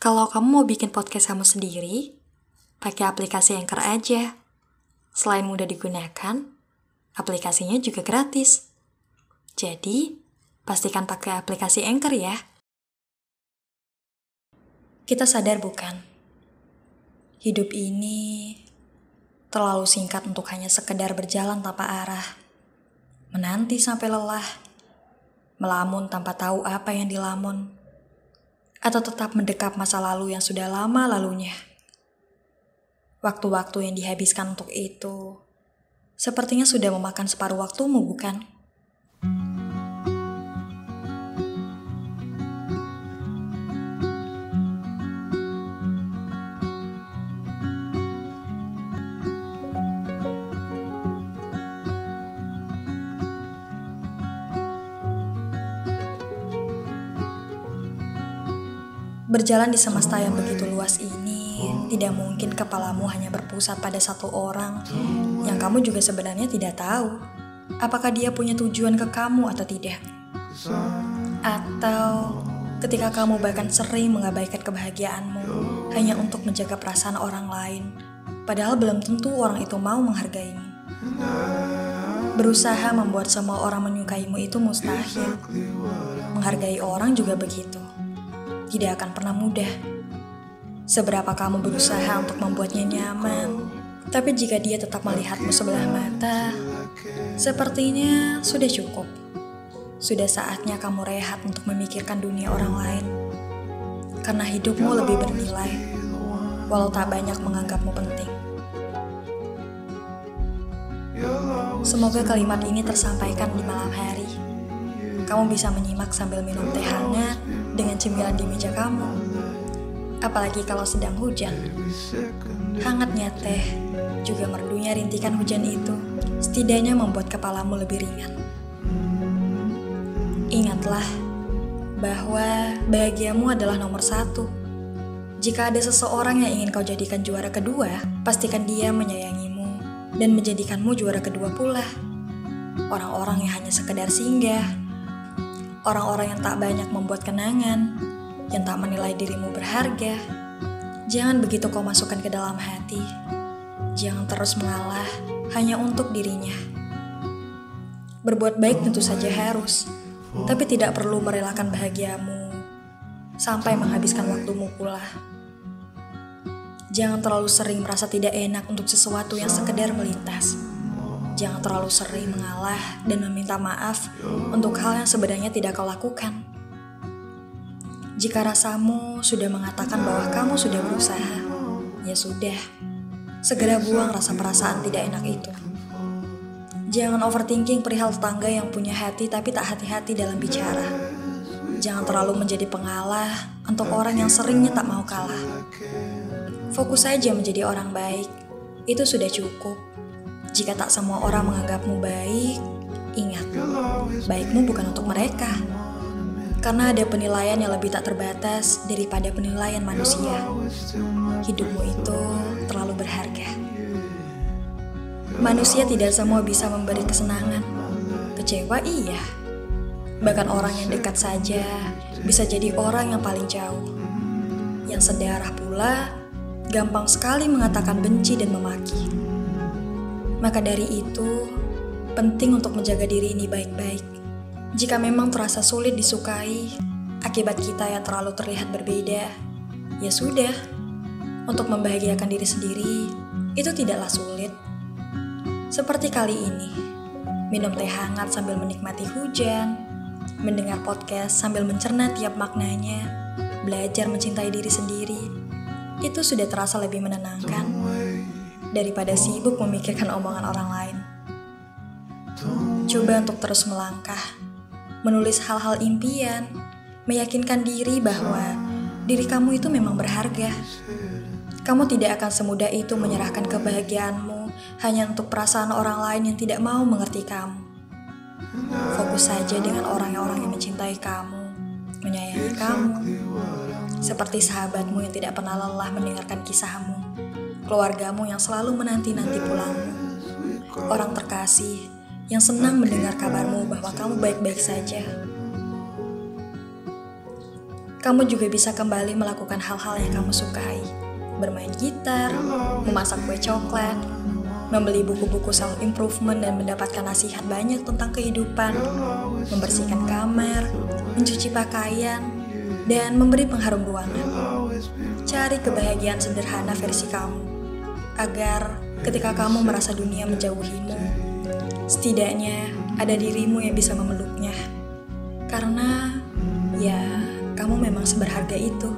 Kalau kamu mau bikin podcast kamu sendiri, pakai aplikasi Anchor aja. Selain mudah digunakan, aplikasinya juga gratis. Jadi, pastikan pakai aplikasi Anchor ya. Kita sadar bukan? Hidup ini terlalu singkat untuk hanya sekedar berjalan tanpa arah. Menanti sampai lelah. Melamun tanpa tahu apa yang dilamun atau tetap mendekap masa lalu yang sudah lama lalunya. Waktu-waktu yang dihabiskan untuk itu sepertinya sudah memakan separuh waktumu, bukan? Berjalan di semesta yang begitu luas ini, tidak mungkin kepalamu hanya berpusat pada satu orang. Yang kamu juga sebenarnya tidak tahu. Apakah dia punya tujuan ke kamu atau tidak. Atau ketika kamu bahkan sering mengabaikan kebahagiaanmu hanya untuk menjaga perasaan orang lain, padahal belum tentu orang itu mau menghargaimu. Berusaha membuat semua orang menyukaimu itu mustahil. Menghargai orang juga begitu tidak akan pernah mudah. Seberapa kamu berusaha untuk membuatnya nyaman, tapi jika dia tetap melihatmu sebelah mata, sepertinya sudah cukup. Sudah saatnya kamu rehat untuk memikirkan dunia orang lain. Karena hidupmu lebih bernilai, walau tak banyak menganggapmu penting. Semoga kalimat ini tersampaikan di malam hari. Kamu bisa menyimak sambil minum teh hangat cemilan di meja kamu. Apalagi kalau sedang hujan. Hangatnya teh, juga merdunya rintikan hujan itu, setidaknya membuat kepalamu lebih ringan. Ingatlah bahwa bahagiamu adalah nomor satu. Jika ada seseorang yang ingin kau jadikan juara kedua, pastikan dia menyayangimu dan menjadikanmu juara kedua pula. Orang-orang yang hanya sekedar singgah, orang-orang yang tak banyak membuat kenangan, yang tak menilai dirimu berharga. Jangan begitu kau masukkan ke dalam hati. Jangan terus mengalah hanya untuk dirinya. Berbuat baik tentu saja harus, tapi tidak perlu merelakan bahagiamu sampai menghabiskan waktumu pula. Jangan terlalu sering merasa tidak enak untuk sesuatu yang sekedar melintas Jangan terlalu sering mengalah dan meminta maaf untuk hal yang sebenarnya tidak kau lakukan. Jika rasamu sudah mengatakan bahwa kamu sudah berusaha, ya sudah, segera buang rasa perasaan tidak enak itu. Jangan overthinking perihal tetangga yang punya hati tapi tak hati-hati dalam bicara. Jangan terlalu menjadi pengalah untuk orang yang seringnya tak mau kalah. Fokus saja menjadi orang baik, itu sudah cukup. Jika tak semua orang menganggapmu baik, ingat, baikmu bukan untuk mereka. Karena ada penilaian yang lebih tak terbatas daripada penilaian manusia. Hidupmu itu terlalu berharga. Manusia tidak semua bisa memberi kesenangan. Kecewa iya. Bahkan orang yang dekat saja bisa jadi orang yang paling jauh. Yang sedarah pula gampang sekali mengatakan benci dan memaki. Maka dari itu, penting untuk menjaga diri ini baik-baik. Jika memang terasa sulit disukai, akibat kita yang terlalu terlihat berbeda, ya sudah. Untuk membahagiakan diri sendiri, itu tidaklah sulit. Seperti kali ini, minum teh hangat sambil menikmati hujan, mendengar podcast sambil mencerna tiap maknanya, belajar mencintai diri sendiri, itu sudah terasa lebih menenangkan daripada sibuk memikirkan omongan orang lain. Coba untuk terus melangkah, menulis hal-hal impian, meyakinkan diri bahwa diri kamu itu memang berharga. Kamu tidak akan semudah itu menyerahkan kebahagiaanmu hanya untuk perasaan orang lain yang tidak mau mengerti kamu. Fokus saja dengan orang-orang yang mencintai kamu, menyayangi kamu, seperti sahabatmu yang tidak pernah lelah mendengarkan kisahmu keluargamu yang selalu menanti-nanti pulangmu, orang terkasih yang senang mendengar kabarmu bahwa kamu baik-baik saja. kamu juga bisa kembali melakukan hal-hal yang kamu sukai. Bermain gitar, memasak kue coklat, membeli buku-buku self-improvement dan mendapatkan nasihat banyak tentang kehidupan, membersihkan kamar, mencuci pakaian, dan memberi pengharum ruangan. Cari kebahagiaan sederhana versi kamu, agar ketika kamu merasa dunia menjauhimu, setidaknya ada dirimu yang bisa memeluknya. Karena, ya, kamu memang seberharga itu.